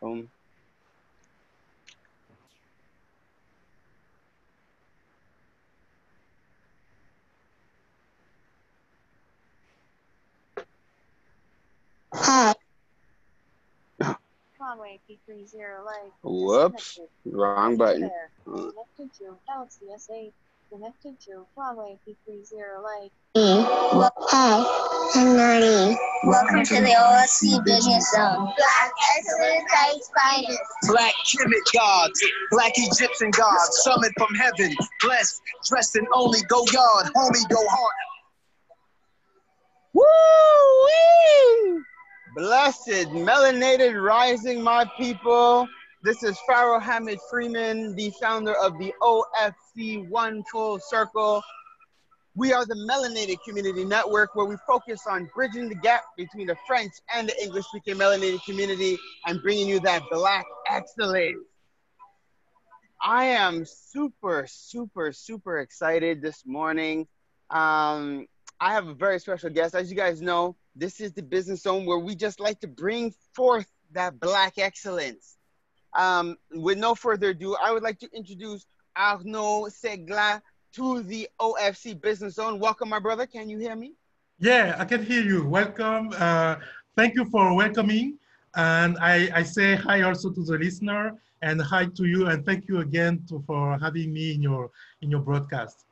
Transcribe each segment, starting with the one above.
Boom. Hi. Conway P30 like Whoops. Wrong button. There. Connected to LCSA. Connected to Conway P30 like E. Well, hi, I'm Nani. Welcome to the OFC Business Zone. Black excellent kite spiders. Black Kemet gods, black Egyptian gods, summoned from heaven, blessed, dressed in only go yard, homie, go hard. Woo! Blessed, melanated rising, my people. This is Pharaoh Hamid Freeman, the founder of the OFC One Full Circle. We are the Melanated Community Network where we focus on bridging the gap between the French and the English speaking melanated community and bringing you that black excellence. I am super, super, super excited this morning. Um, I have a very special guest. As you guys know, this is the business zone where we just like to bring forth that black excellence. Um, with no further ado, I would like to introduce Arnaud Segla to the OFC business zone. Welcome, my brother. Can you hear me? Yeah, I can hear you. Welcome. Uh, thank you for welcoming. And I, I say hi also to the listener and hi to you. And thank you again to, for having me in your in your broadcast.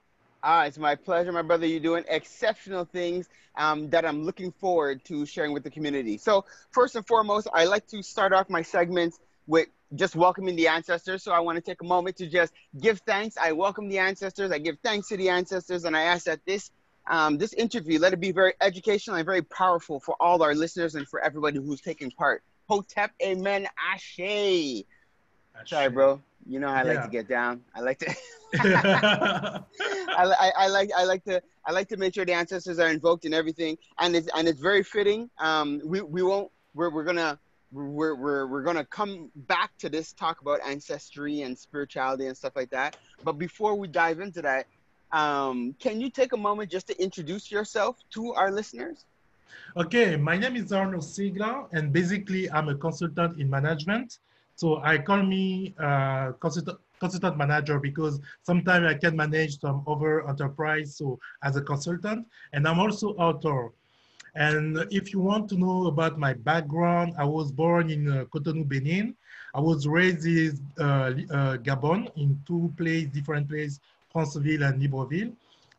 Ah, it's my pleasure, my brother. You're doing exceptional things um, that I'm looking forward to sharing with the community. So, first and foremost, I like to start off my segments with just welcoming the ancestors. So, I want to take a moment to just give thanks. I welcome the ancestors. I give thanks to the ancestors, and I ask that this um, this interview let it be very educational and very powerful for all our listeners and for everybody who's taking part. Hotep, amen, ashe. Sorry, bro. You know I like Yeah. to get down. I like to. I, I, I like I like to I like to make sure the ancestors are invoked and everything, and it's and it's very fitting. Um, we we won't we're we're gonna we're we're we're gonna come back to this talk about ancestry and spirituality and stuff like that. But before we dive into that, um, can you take a moment just to introduce yourself to our listeners? Okay, my name is Arnaud Segla, and basically I'm a consultant in management. So I call me uh, consultant, consultant manager because sometimes I can manage some other enterprise so as a consultant, and I'm also author. And if you want to know about my background, I was born in uh, Cotonou, Benin. I was raised in uh, uh, Gabon in two places, different places, Franceville and Libreville.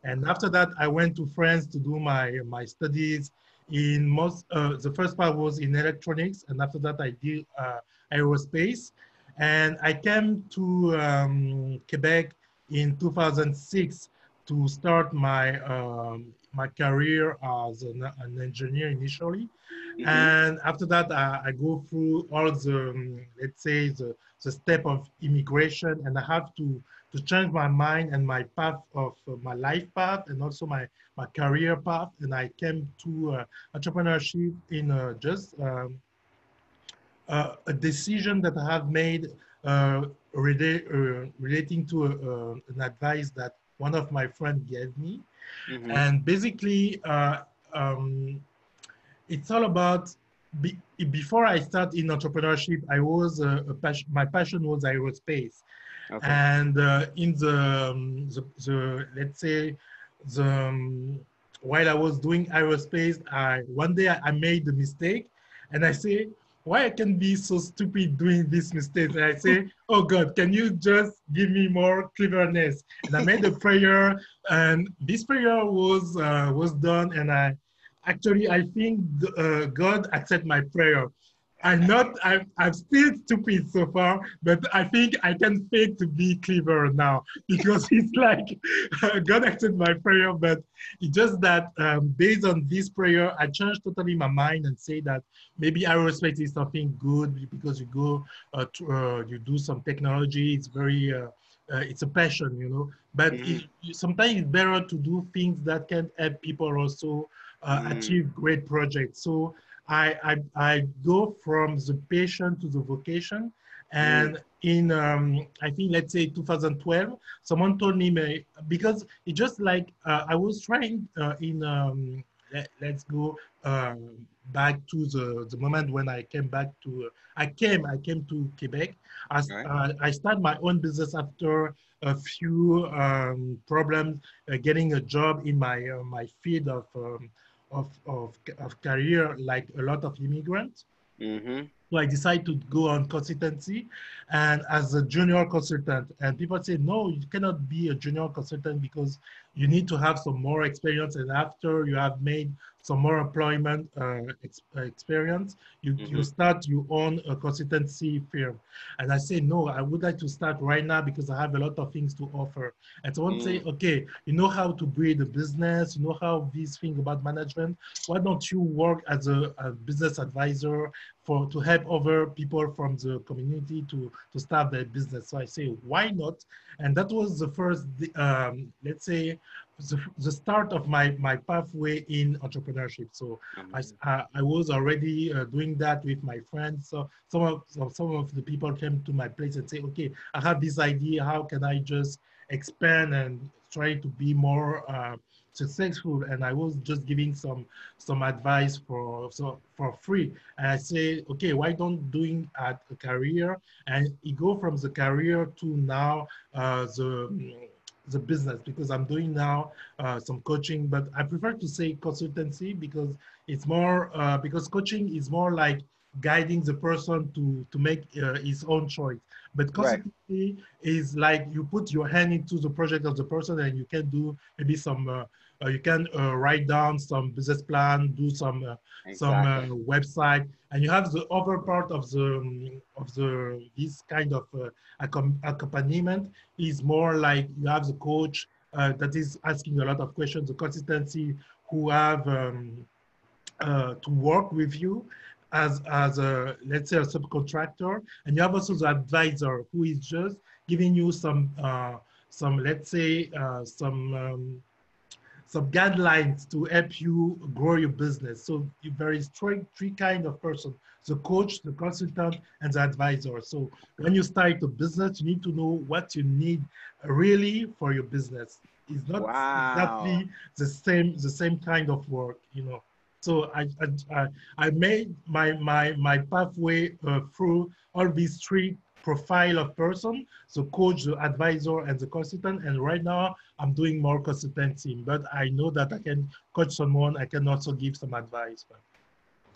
And after that, I went to France to do my, my studies in most, uh, the first part was in electronics. And after that, I did uh, aerospace. And I came to um, Quebec in 2006 to start my, um, my career as an, an engineer initially. And after that, I, I go through all the, um, let's say, the, the step of immigration, and I have to, to change my mind and my path of uh, my life path and also my, my career path. And I came to uh, entrepreneurship in uh, just um, uh, a decision that I have made uh, rela- uh, relating to uh, an advice that one of my friends gave me. Mhm. And basically, uh, um, it's all about be, before I start in entrepreneurship, I was uh, a passion, my passion was aerospace. Okay. And uh, in the, um, the, the, let's say, the, um, while I was doing aerospace, I, one day I, I made the mistake and I say, why I can be so stupid doing this mistake? And I say, oh God, can you just give me more cleverness? And I made a prayer and this prayer was, uh, was done and I, actually, I think uh, God accept my prayer. I'm not, I'm, I'm still stupid so far, but I think I can fake to be clever now because it's like God accepted my prayer, but it's just that um, based on this prayer, I changed totally my mind and say that maybe aerospace is something good because you go, uh, to, uh, you do some technology, it's very, uh, uh, it's a passion, you know, but Mhm. it, sometimes it's better to do things that can help people also uh, Mm. achieve great projects. So I, I, I go from the passion to the vocation. And in, um, I think, let's say 2012, someone told me, because it just like, uh, I was trying uh, in, um, let, us go, um back to the, the moment when I came back to, I came, I came to Quebec. I, Right. uh, I started my own business after a few um, problems uh, getting a job in my, uh, my field of, um, of, of, of career, like a lot of immigrants. Mm-hmm. So I decided to go on consultancy and as a junior consultant. And people say, no, you cannot be a junior consultant because you need to have some more experience. And after you have made some more employment uh, ex- uh, experience, you, you Mhm. start your own uh, consultancy firm. And I say, no, I would like to start right now because I have a lot of things to offer. And someone say, okay, you know how to build a business, you know how these things about management. Why don't you work as a, a business advisor for to help other people from the community to to start their business. So I say, why not? And that was the first, um, let's say, the, the start of my my pathway in entrepreneurship. So I, I, I was already uh, doing that with my friends. So some of so some of the people came to my place and say, okay, I have this idea. How can I just expand and try to be more uh, successful? And I was just giving some some advice for so for free. And I say, okay, why don't doing at a career? And you go from the career to now uh, the the business because I'm doing now uh, some coaching, but I prefer to say consultancy because it's more uh, because coaching is more like guiding the person to to make uh, his own choice. But Right. consultancy is like you put your hand into the project of the person and you can do maybe some. Uh, you can uh, write down some business plan, do some uh, some uh, website, and you have the other part of the um, of the this kind of uh, accom- accompaniment is more like you have the coach uh, that is asking a lot of questions, the consistency who have um, uh, to work with you as as a let's say a subcontractor, and you have also the advisor who is just giving you some uh, some let's say uh, some um, some guidelines to help you grow your business. So you there is three, three kind of person, the coach, the consultant, and the advisor. So when you start a business, you need to know what you need really for your business. It's not Wow. exactly the same, the same kind of work, you know. So I, I, I, I made my, my, my pathway uh, through all these three profile of person, the coach, the advisor, and the consultant. And right now I'm doing more consultancy, but I know that I can coach someone. I can also give some advice.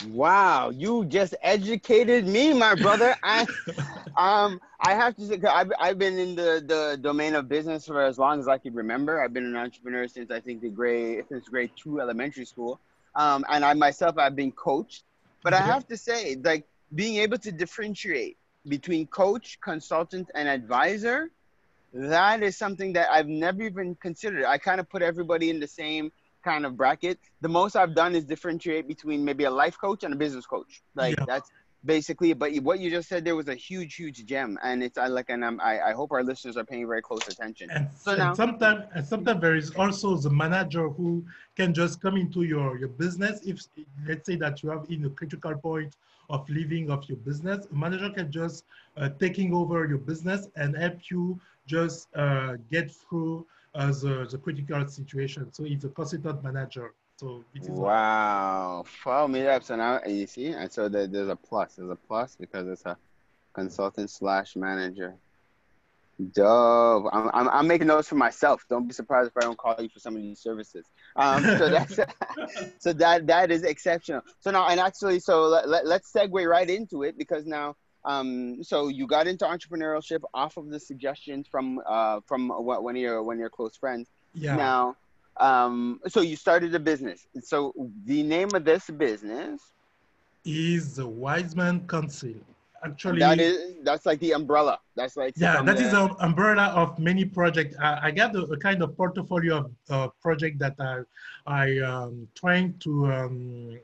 Wow, you just educated me, my brother. I um I have to say I've I've been in the the domain of business for as long as I can remember. I've been an entrepreneur since I think the grade since grade two elementary school. Um, and I myself I've been coached, but I have to say like being able to differentiate between coach, consultant, and advisor, that is something that I've never even considered. I kind of put everybody in the same kind of bracket. The most I've done is differentiate between maybe a life coach and a business coach. Like Yeah. that's basically. But what you just said there was a huge, huge gem, and it's I like, and I'm, I I hope our listeners are paying very close attention. And, So now- sometimes, sometimes there is also the manager who can just come into your, your business. If let's say that you have in a critical point of leaving of your business, a manager can just uh, taking over your business and help you just uh, get through uh, the, the critical situation. So it's a consultant manager. So it is Wow, follow me up. So now you see, and so there, there's a plus. There's a plus because it's a consultant slash manager. Dope. I'm, I'm, I'm making notes for myself. Don't be surprised if I don't call you for some of these services. Um, so that's so that that is exceptional. So now, and actually, so let, let, let's segue right into it because now, um, so you got into entrepreneurship off of the suggestions from uh from what one of your one of your close friends. yeah. Now, um, so you started a business. So the name of this business is the Wiseman Council. Actually, that is that's like the umbrella. That's like Yeah, that the- is an umbrella of many projects. I, I got a, a kind of portfolio of uh, project that I I um, trying to um,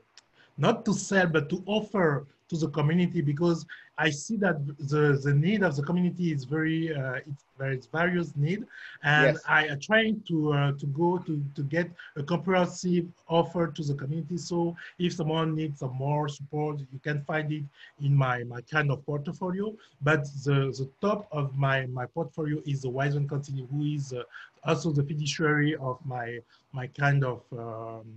not to sell but to offer to the community because I see that the the need of the community is very uh, it's there is various need and Yes. I am trying to uh, to go to to get a comprehensive offer to the community. So if someone needs some more support, you can find it in my my kind of portfolio. But the, the top of my, my portfolio is the Wiseman Council, who is uh, also the fiduciary of my my kind of um,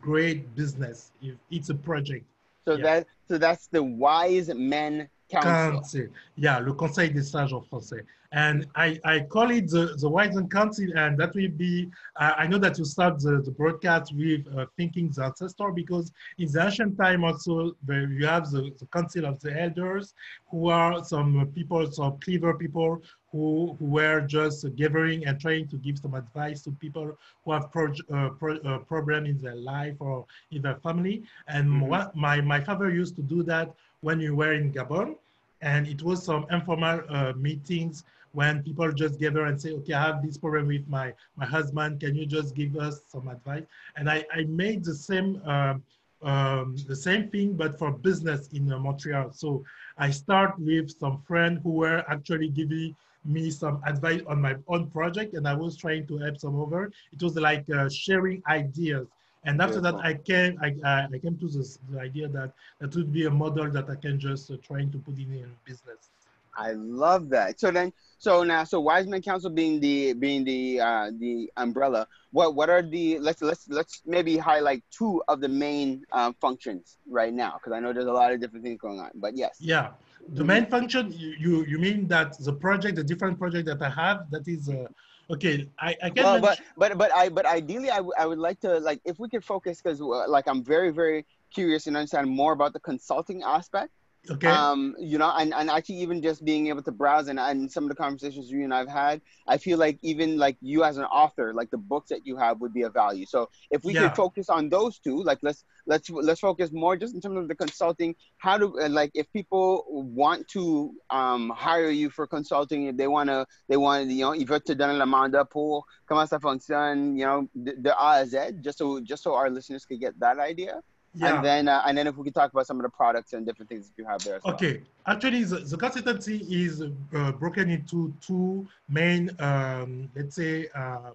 great business if it's a project. So Yeah. that so that's the wise men council. Council. Yeah, le Conseil des sages en français. And I, I call it the, the Wiseman Council, and that will be, uh, I know that you start the, the broadcast with uh, thinking the ancestor, because in the ancient time also, where you have the, the Council of the Elders, who are some people, some clever people who, who were just gathering and trying to give some advice to people who have pro, uh, pro, uh, problem in their life or in their family. And Mhm. what my, my father used to do that when you were in Gabon. And it was some informal uh, meetings when people just gather and say, okay, I have this problem with my, my husband. Can you just give us some advice? And I, I made the same, um, um, the same thing, but for business in uh, Montreal. So I start with some friends who were actually giving me some advice on my own project and I was trying to help some over. It was like uh, sharing ideas. And after that, I came, I, I came to this, the idea that that would be a model that I can just uh, trying to put in, in business. I love that. So then, so now, so wise men council being the being the uh, the umbrella. What what are the let's let's let's maybe highlight two of the main um, functions right now because I know there's a lot of different things going on. But yes, Yeah, the main function, you, you, you mean that the project, the different project that I have, that is, uh, okay, I, I can well, but but but I but ideally I, w- I would like to like if we could focus because uh, like I'm very very curious and understand more about the consulting aspect. Okay, um you know and, and actually even just being able to browse and, and some of the conversations you and i've had i feel like even like you as an author like the books that you have would be of value. So if we Yeah. could focus on those two like let's let's let's focus more just in terms of the consulting. How do uh, like if people want to um hire you for consulting if they want to they wanna, you know ils veulent te donner le mandat pour comment ça fonctionne you know de, de a z just so just so our listeners could get that idea yeah. and then uh, and then if we could talk about some of the products and different things that you have there as well. Okay, actually, the, the consultancy is uh, broken into two main, um, let's say, uh,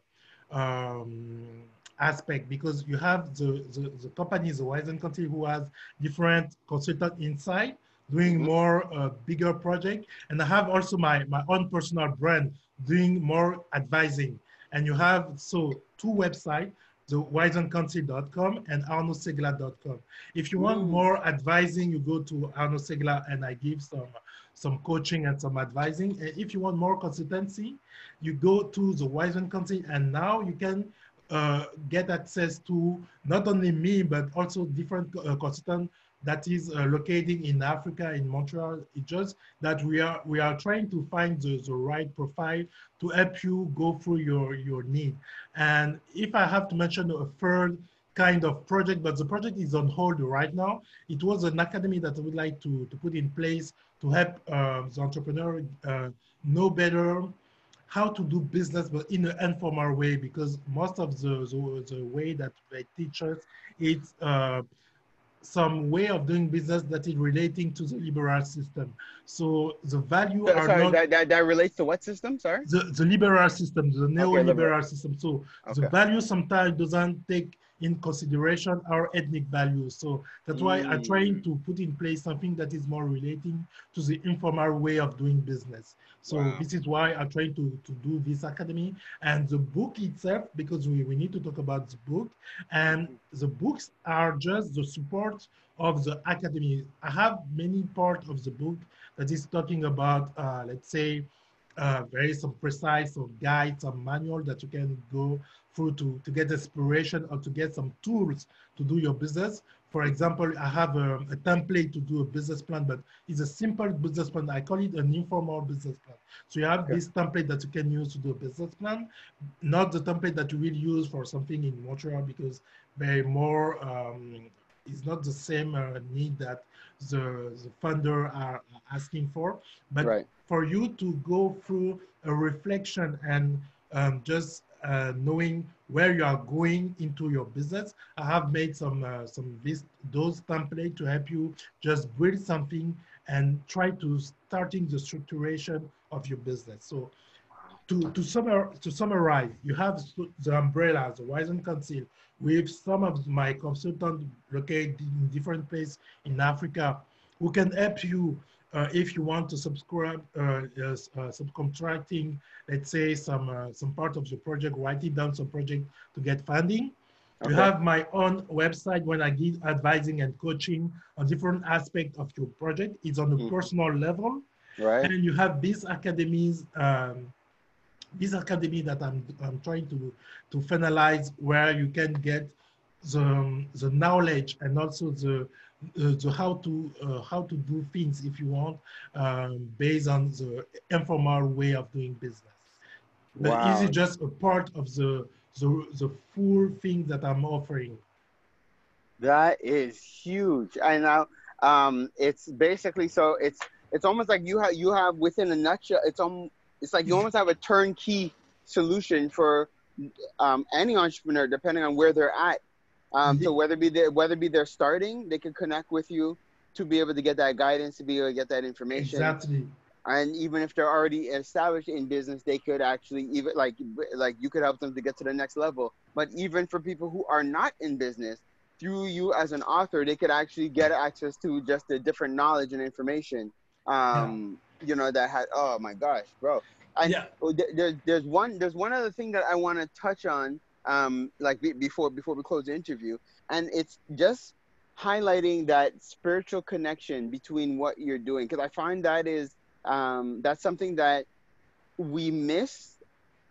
um, aspect because you have the, the, the company, the Wiseman Council, who has different consultant inside doing Mhm. more uh, bigger project. And I have also my, my own personal brand doing more advising. And you have, so two websites, the wisemancouncil.com and arnaudsegla.com. If you want more advising, you go to Arnaud Segla and I give some some coaching and some advising. And if you want more consultancy, you go to the Wiseman Council and now you can uh, get access to not only me, but also different uh, consultants that is uh, located in Africa, in Montreal. It's just that we are we are trying to find the, the right profile to help you go through your, your need. And if I have to mention a third kind of project, but the project is on hold right now. It was an academy that I would like to, to put in place to help uh, the entrepreneur uh, know better how to do business, but in an informal way, because most of the, the, the way that they teach us, it's uh, some way of doing business that is relating to the liberal system. So the value So- are sorry, not that, that, that relates to what system? Sorry. the, the liberal system, the neoliberal liberal. system. So Okay. the value sometimes doesn't take in consideration our ethnic values. So that's why I'm Mm. trying to put in place something that is more relating to the informal way of doing business. So Wow. this is why I'm trying to, to do this academy and the book itself, because we, we need to talk about the book and the books are just the support of the academy. I have many part of the book that is talking about, uh, let's say, uh, very some precise some guides, some manual that you can go through to, to get inspiration or to get some tools to do your business. For example, I have a, a template to do a business plan, but it's a simple business plan. I call it an informal business plan. So you have Okay. this template that you can use to do a business plan, not the template that you will use for something in Montreal because they're more, um, it's not the same uh, need that the, the funder are asking for. But Right. for you to go through a reflection and um, just uh, knowing where you are going into your business, I have made some uh, some those templates to help you just build something and try to starting the structuration of your business. So to to, summar, to summarize, you have the umbrella, the Wiseman Council, with some of my consultants located in different places in Africa who can help you uh, if you want to subscribe, uh, yes, uh, subcontracting, let's say some uh, some part of your project, writing down some project to get funding. You have my own website when I give advising and coaching on different aspects of your project. It's on a Mhm. personal level. Right. And you have these academies, um, this academy that I'm, I'm trying to, to finalize where you can get the, the knowledge and also the, uh, the how to uh, how to do things if you want um, based on the informal way of doing business. But Wow. is it just a part of the, the, the full thing that I'm offering? That is huge. And now um it's basically so it's it's almost like you have you have within a nutshell it's um it's like you almost have a turnkey solution for um any entrepreneur depending on where they're at. Um so whether be they whether be they're starting, they can connect with you to be able to get that guidance, to be able to get that information. Exactly. and even if they're already established in business they could actually even like like you could help them to get to the next level but even for people who are not in business through you as an author they could actually get access to just the different knowledge and information um you know that had oh my gosh bro and Yeah. there- there's there's one there's one other thing that i want to touch on um like be, before before we close the interview and it's just highlighting that spiritual connection between what you're doing because i find that is um, that's something that we miss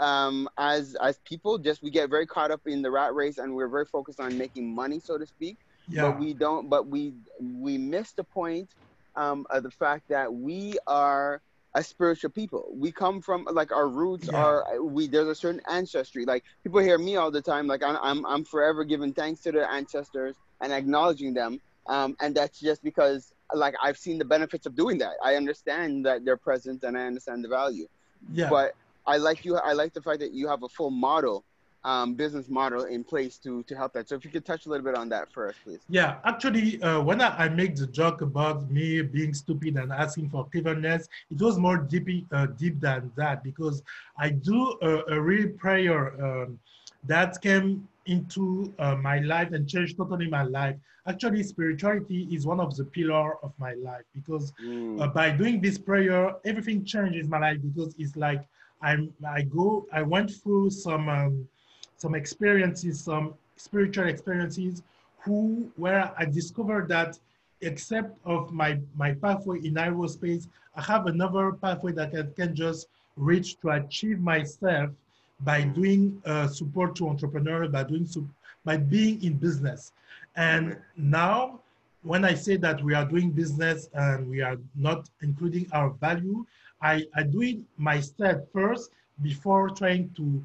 um, as as people. Just we get very caught up in the rat race, and we're very focused on making money, so to speak. Yeah. But we don't. But we we miss the point um, of the fact that we are a spiritual people. We come from like our roots Yeah. are we. There's a certain ancestry. Like people hear me all the time. Like I'm I'm, I'm forever giving thanks to the ancestors and acknowledging them. Um, and that's just because like I've seen the benefits of doing that. I understand that they're present and I understand the value. yeah. But I like you. I like the fact that you have a full model, um, business model in place to to help that. So if you could touch a little bit on that first, please. Yeah, actually, uh, when I, I make the joke about me being stupid and asking for cleverness, it was more deep, uh, deep than that because I do a, a real prayer um, that came into uh, my life and changed totally my life. Actually, spirituality is one of the pillar of my life because uh, by doing this prayer, everything changes my life because it's like I'm I go I went through some um, some experiences, some spiritual experiences, who where I discovered that except of my my pathway in aerospace, I have another pathway that I can just reach to achieve myself by doing uh, support to entrepreneurs, by doing by being in business. And now, when I say that we are doing business and we are not including our value, I, I do it myself first before trying to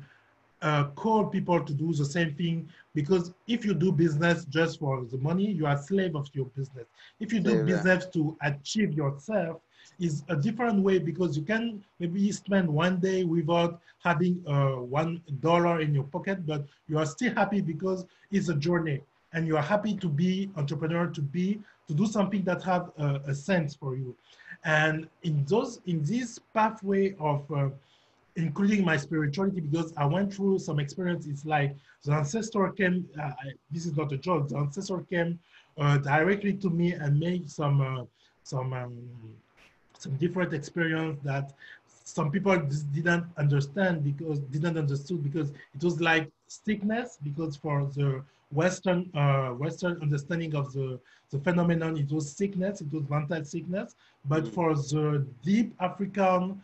uh, call people to do the same thing. Because if you do business just for the money, you are slave of your business. If you do yeah. business to achieve yourself, is a different way because you can maybe spend one day without having uh, one dollar in your pocket, but you are still happy because it's a journey and you are happy to be entrepreneur, to be to do something that have a, a sense for you. And in those in this pathway of uh, including my spirituality because I went through some experience. It's like the ancestor came. Uh, I- this is not a joke. The ancestor came uh, directly to me and made some uh, some um, some different experience that some people didn't understand because didn't understood because it was like sickness because for the Western uh, Western understanding of the the phenomenon it was sickness it was mental sickness but Mhm. for the deep African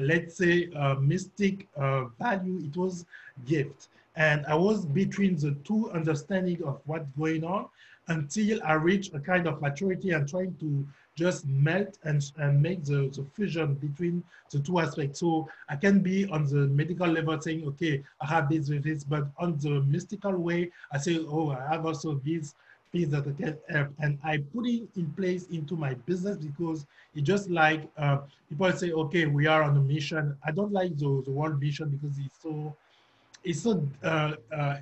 let's say uh, mystic uh, value it was gift and I was between the two understanding of what's going on until I reached a kind of maturity and trying to just melt and, and make the, the fusion between the two aspects. So I can be on the medical level saying, okay, I have this with this, but on the mystical way, I say, oh, I have also these things that I can help. And I put it in place into my business because it's just like uh, people say, okay, we are on a mission. I don't like the, the word mission because it's so, it's so, uh, uh,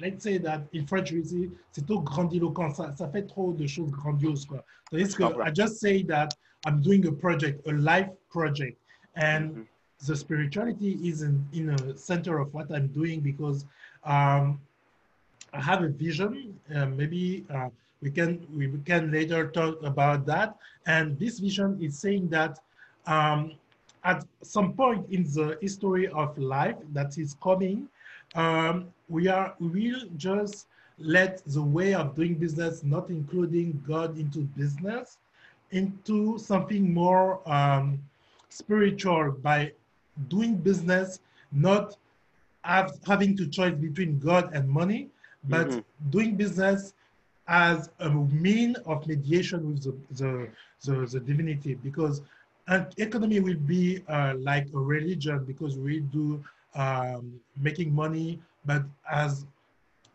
let's say that in French, we say, c'est trop grandiloquent, ça, ça fait trop de choses grandioses, quoi. Tandis que I just say that I'm doing a project, a life project, and Mhm. the spirituality is in, in a center of what I'm doing because um, I have a vision. Uh, maybe uh, we can we can later talk about that. And this vision is saying that um, at some point in the history of life that is coming, um, we are will just let the way of doing business, not including God into business, into something more um, spiritual by doing business, not have, having to choose between God and money, but Mhm. doing business as a mean of mediation with the, the, the, the divinity because an economy will be uh, like a religion because we do um, making money, but as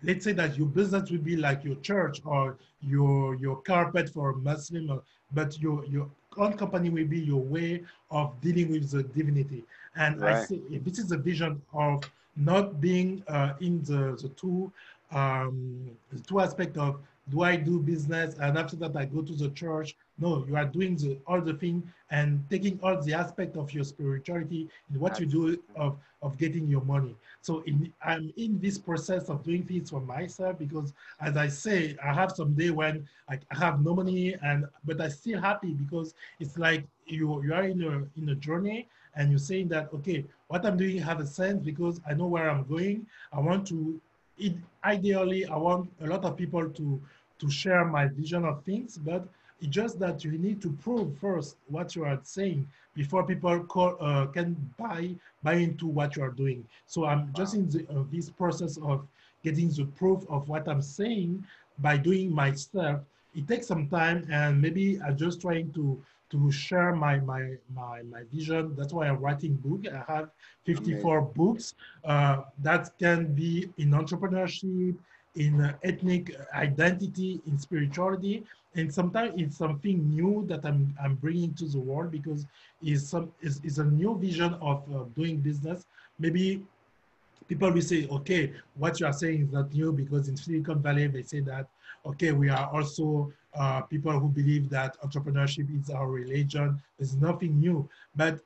let's say that your business will be like your church or your your carpet for a Muslim, or, but your your own company will be your way of dealing with the divinity. And I Right. say this is a vision of not being uh, in the, the two um, the two aspect of do I do business and after that I go to the church. No, you are doing the all the thing and taking all the aspect of your spirituality in what you do of, of getting your money. So in, I'm in this process of doing things for myself because as I say, I have some day when I I have no money and but I still happy because it's like you you are in a in a journey and you're saying that okay, what I'm doing have a sense because I know where I'm going. I want to it, ideally I want a lot of people to to share my vision of things, but it's just that you need to prove first what you are saying before people call, uh, can buy buy into what you are doing. So I'm just in the, uh, this process of getting the proof of what I'm saying by doing my stuff. It takes some time, and maybe I'm just trying to to share my my my my vision. That's why I'm writing book. I have 54 books uh, that can be in entrepreneurship, in uh, ethnic identity, in spirituality, and sometimes it's something new that I'm I'm bringing to the world because it's some is is a new vision of uh, doing business. Maybe people will say, okay, what you are saying is not new because in Silicon Valley they say that, okay, we are also uh, people who believe that entrepreneurship is our religion. There's nothing new, but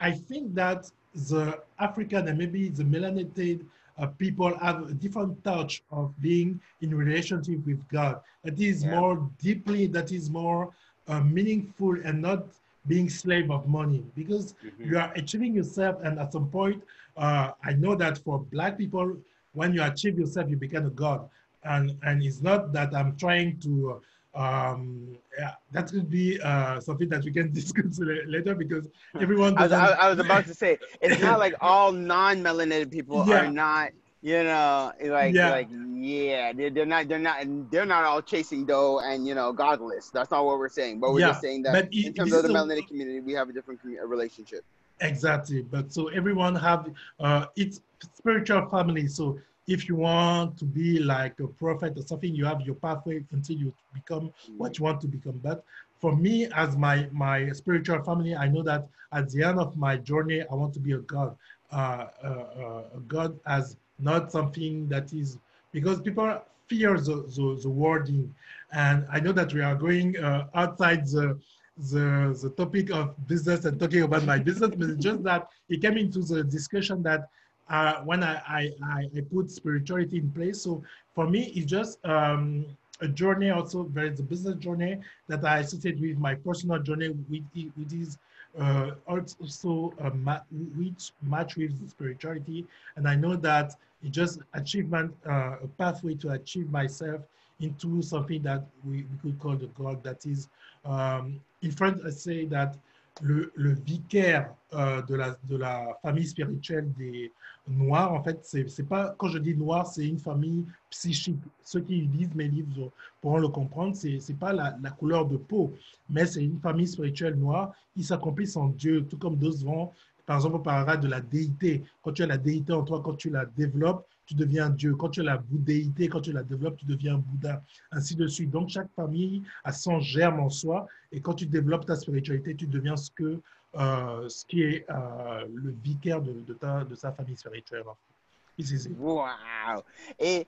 I think that the African and maybe the melanated uh, people have a different touch of being in relationship with God. That is Yeah. more deeply, that is more uh, meaningful and not being slave of money because Mhm. you are achieving yourself and at some point, uh, I know that for black people, when you achieve yourself, you become a God. And, and it's not that I'm trying to, um, yeah, that could be uh, something that we can discuss later because everyone I was, I, doesn't- I was about to say it's not like all non-melanated people Yeah. are not you know like Yeah. like yeah they're, they're not they're not they're not all chasing dough and you know godless that's not what we're saying but we're Yeah, just saying that but in it- terms of the is a- melanated community we have a different commu- relationship Exactly, but so everyone have uh, it's spiritual family. So if you want to be like a prophet or something, you have your pathway until you become what you want to become. But for me, as my my spiritual family, I know that at the end of my journey, I want to be a God. Uh, uh, uh, God as not something that is because people fear the, the, the wording, and I know that we are going uh, outside the the, the topic of business and talking about my business, but just that it came into the discussion that uh, when I, I, I, put spirituality in place. So for me, it's just um, a journey also, there is a business journey that I associate with my personal journey, with, with is uh, also a ma- which match with spirituality. And I know that it's just achievement, uh, a pathway to achieve myself into something that we, we could call the God that is um, in France, I say that le, vicaire euh, de, la, de la famille spirituelle des Noirs, en fait, c'est pas, quand je dis noir, c'est une famille psychique. Ceux qui lisent mes livres pourront le comprendre, c'est pas la, la couleur de peau, mais c'est une famille spirituelle noire qui s'accomplissent en Dieu, tout comme d'autres vont, par exemple, on parlera de la déité. Quand tu as la déité en toi, quand tu la développes, tu deviens Dieu. Quand tu as la bouddhéité, quand tu la développes, tu deviens Bouddha, ainsi de suite. Donc, chaque famille a son germe en soi. Et quand tu développes ta spiritualité, tu deviens ce, que, euh, ce qui est euh, le vicaire de, ta, de sa famille spirituelle. Wow et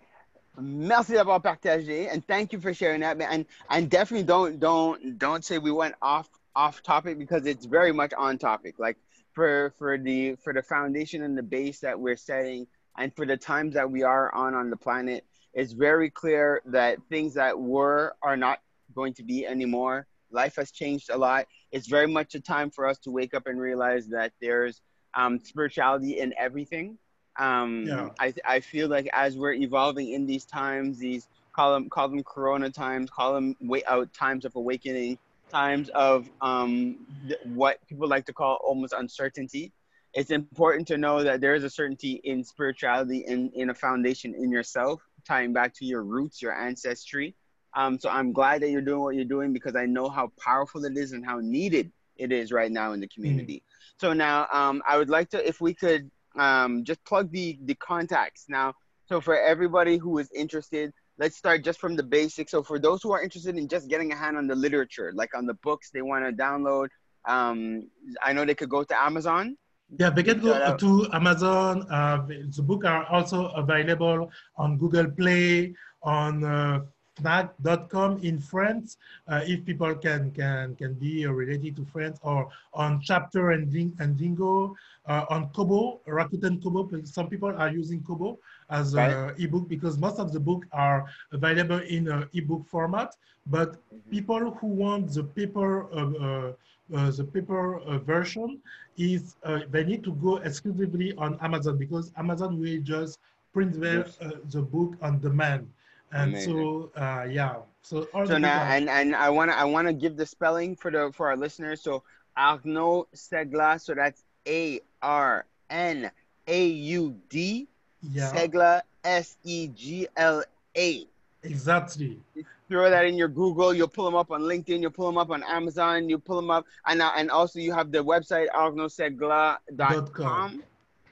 merci d'avoir partagé and thank you for sharing that and and definitely don't don't don't say we went off off topic because it's very much on topic like for for the for the foundation and the base that we're setting and for the times that we are on on the planet it's very clear that things that were are not going to be anymore life has changed a lot it's very much a time for us to wake up and realize that there's um, spirituality in everything Um, Yeah. I I feel like as we're evolving in these times, these call them call them Corona times, call them way out times of awakening, times of um th- what people like to call almost uncertainty. It's important to know that there is a certainty in spirituality in in a foundation in yourself, tying back to your roots, your ancestry. Um, so I'm glad that you're doing what you're doing because I know how powerful it is and how needed it is right now in the community. So now um, I would like to, if we could um, just plug the the contacts now. So for everybody who is interested, let's start just from the basics. So for those who are interested in just getting a hand on the literature, like on the books they want to download, um, I know they could go to Amazon. Yeah, they can go to Amazon. Uh, the book are also available on Google Play, on uh, Fnac.com in France, uh, if people can can can be related to France, or on Chapter and, Ding, and Dingo, uh, on Kobo, Rakuten Kobo. Some people are using Kobo as a ebook because most of the book are available in uh, ebook format. But people who want the paper uh, uh, uh, the paper uh, version is uh, they need to go exclusively on Amazon because Amazon will just print their, Yes. uh, the book on demand. And so, uh, yeah. So, all So the now, are- and and I want to I want to give the spelling for the for our listeners. So Arnaud Segla. So that's A R N A U D yeah, Segla S E G L A. exactly. Throw that in your Google. You'll pull them up on LinkedIn. You'll pull them up on Amazon. You pull them up, and uh, and also you have the website arnaudsegla.com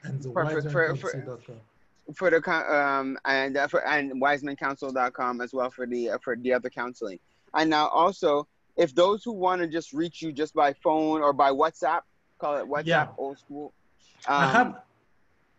And the. For- for- for the um and uh, for and wisemancouncil.com as well for the uh, for the other counseling. And now also, if those who want to just reach you just by phone or by WhatsApp, call it WhatsApp Yeah. old school. I Um, have,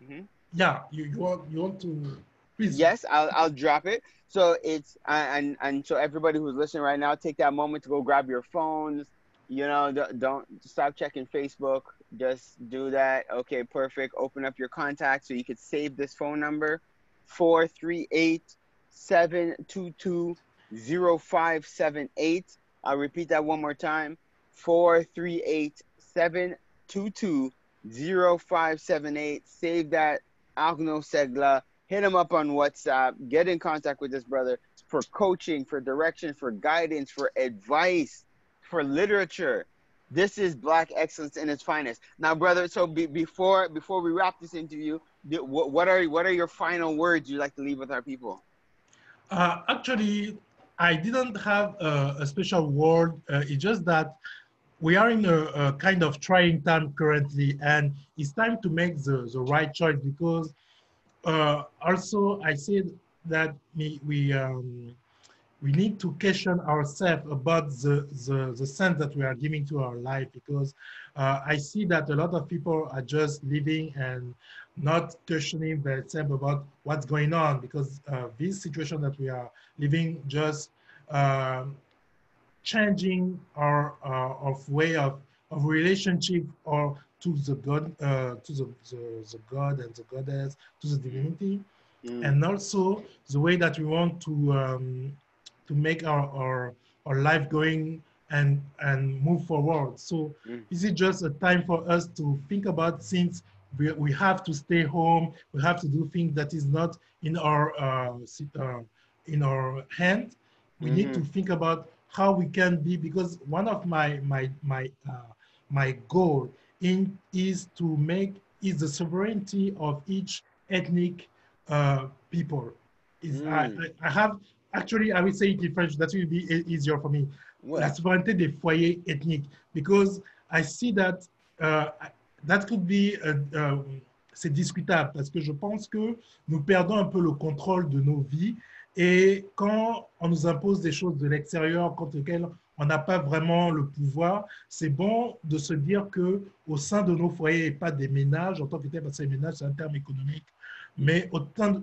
mhm. Yeah, you, you, want, you want to, please. Yes, I'll I'll drop it. So it's and and so everybody who's listening right now, take that moment to go grab your phones. You know, don't, don't stop checking Facebook. Just do that. Okay, perfect. Open up your contacts so you could save this phone number: four three eight seven two two zero five seven eight. I'll repeat that one more time: four three eight seven two two zero five seven eight. Save that Arnaud Segla hit him up on WhatsApp, get in contact with this brother for coaching, for direction, for guidance, for advice, for literature. This is black excellence in its finest. Now, brother, so be, before before we wrap this interview, what, what are what are your final words you'd like to leave with our people? Uh, actually, I didn't have a, a special word. Uh, it's just that we are in a, a kind of trying time currently, and it's time to make the, the right choice because uh, also I said that we, we, um, we need to question ourselves about the, the, the sense that we are giving to our life because uh, I see that a lot of people are just living and not questioning themselves about what's going on because uh, this situation that we are living just um, changing our uh, of way of, of relationship or to the God, uh, to the, the, the God and the goddess, to the divinity, Mm. and also the way that we want to um, to make our, our our life going and and move forward. So Mm. is it just a time for us to think about since we, we have to stay home, we have to do things that is not in our uh, uh, in our hand. We need to think about how we can be because one of my my my uh, my goal in is to make is the sovereignty of each ethnic uh, people. Is I, Mm. I I have actually I will say it in French. That will be easier for me. What? La souveraineté des foyers ethniques because I see that uh, that could be uh, uh, c'est discutable parce que je pense que nous perdons un peu le contrôle de nos vies et quand on nous impose des choses de l'extérieur contre lesquelles on n'a pas vraiment le pouvoir, c'est bon de se dire que au sein de nos foyers et pas des ménages en tant que tel parce que les ménages c'est un terme économique, mais au,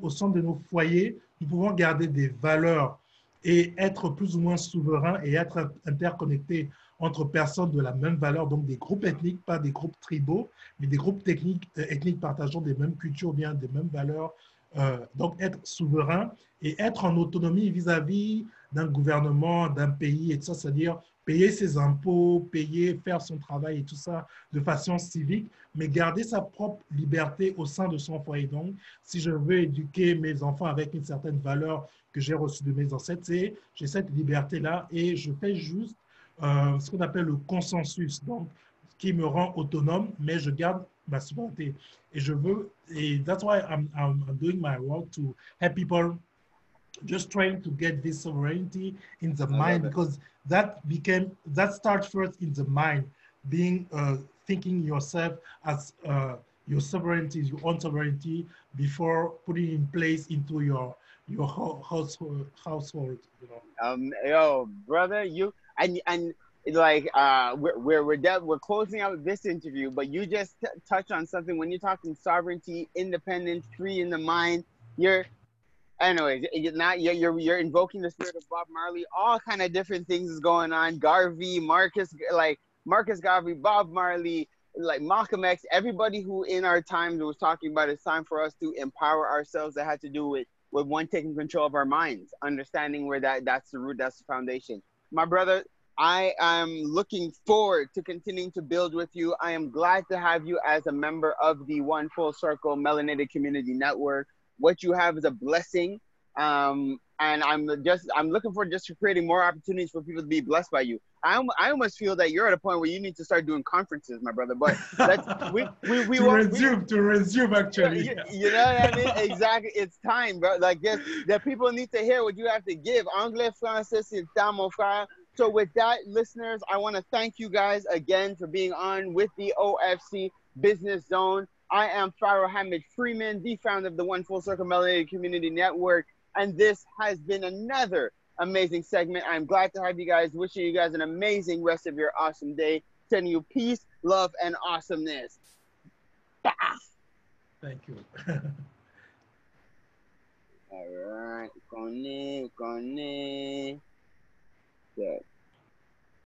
sein- de nos foyers, nous pouvons garder des valeurs et être plus ou moins souverain et être interconnecté entre personnes de la même valeur, donc des groupes ethniques, pas des groupes tribaux, mais des groupes techniques, euh, ethniques partageant des mêmes cultures, bien des mêmes valeurs. Euh, donc être souverain et être en autonomie vis-à-vis d'un gouvernement, d'un pays, et tout ça, c'est-à-dire payer ses impôts, payer, faire son travail et tout ça de façon civique, mais garder sa propre liberté au sein de son foyer. Donc, si je veux éduquer mes enfants avec une certaine valeur que j'ai reçue de mes ancêtres, j'ai cette liberté-là et je fais juste euh, ce qu'on appelle le consensus, donc qui me rend autonome, mais je garde ma souveraineté. Et je veux, et that's why I'm, I'm doing my work to help people just trying to get this sovereignty in the mind because that became that starts first in the mind being uh, thinking yourself as uh, your sovereignty your own sovereignty before putting in place into your your household household you know um yo brother you and and like uh we're we're we're, de- we're closing out this interview but you just t- touch on something when you're talking sovereignty independence free in the mind you're anyways, not you're, you're you're invoking the spirit of Bob Marley. All kind of different things is going on. Garvey, Marcus, like Marcus Garvey, Bob Marley, like Malcolm X. Everybody who in our times was talking about it's time for us to empower ourselves. That had to do with with one taking control of our minds, understanding where that that's the root, that's the foundation. My brother. I am looking forward to continuing to build with you. I am glad to have you as a member of the One Full Circle Melanated Community Network what you have is a blessing. Um, and I'm just I'm looking for just creating more opportunities for people to be blessed by you. I, I almost feel that you're at a point where you need to start doing conferences, my brother. But that's we we, we to resume we, to resume actually. You, you, know what I mean? exactly. It's time, bro. Like yes, that people need to hear what you have to give. Anglais, français, c'est mon frère. So with that, listeners, I want to thank you guys again for being on with the OFC Business Zone. I am Pharaoh Hamid Freeman, the founder of the One Full Circle Melanated Community Network, and this has been another amazing segment. I'm glad to have you guys. Wishing you guys an amazing rest of your awesome day. Sending you peace, love, and awesomeness. Bah! Thank you. All right, connect, connect. Good.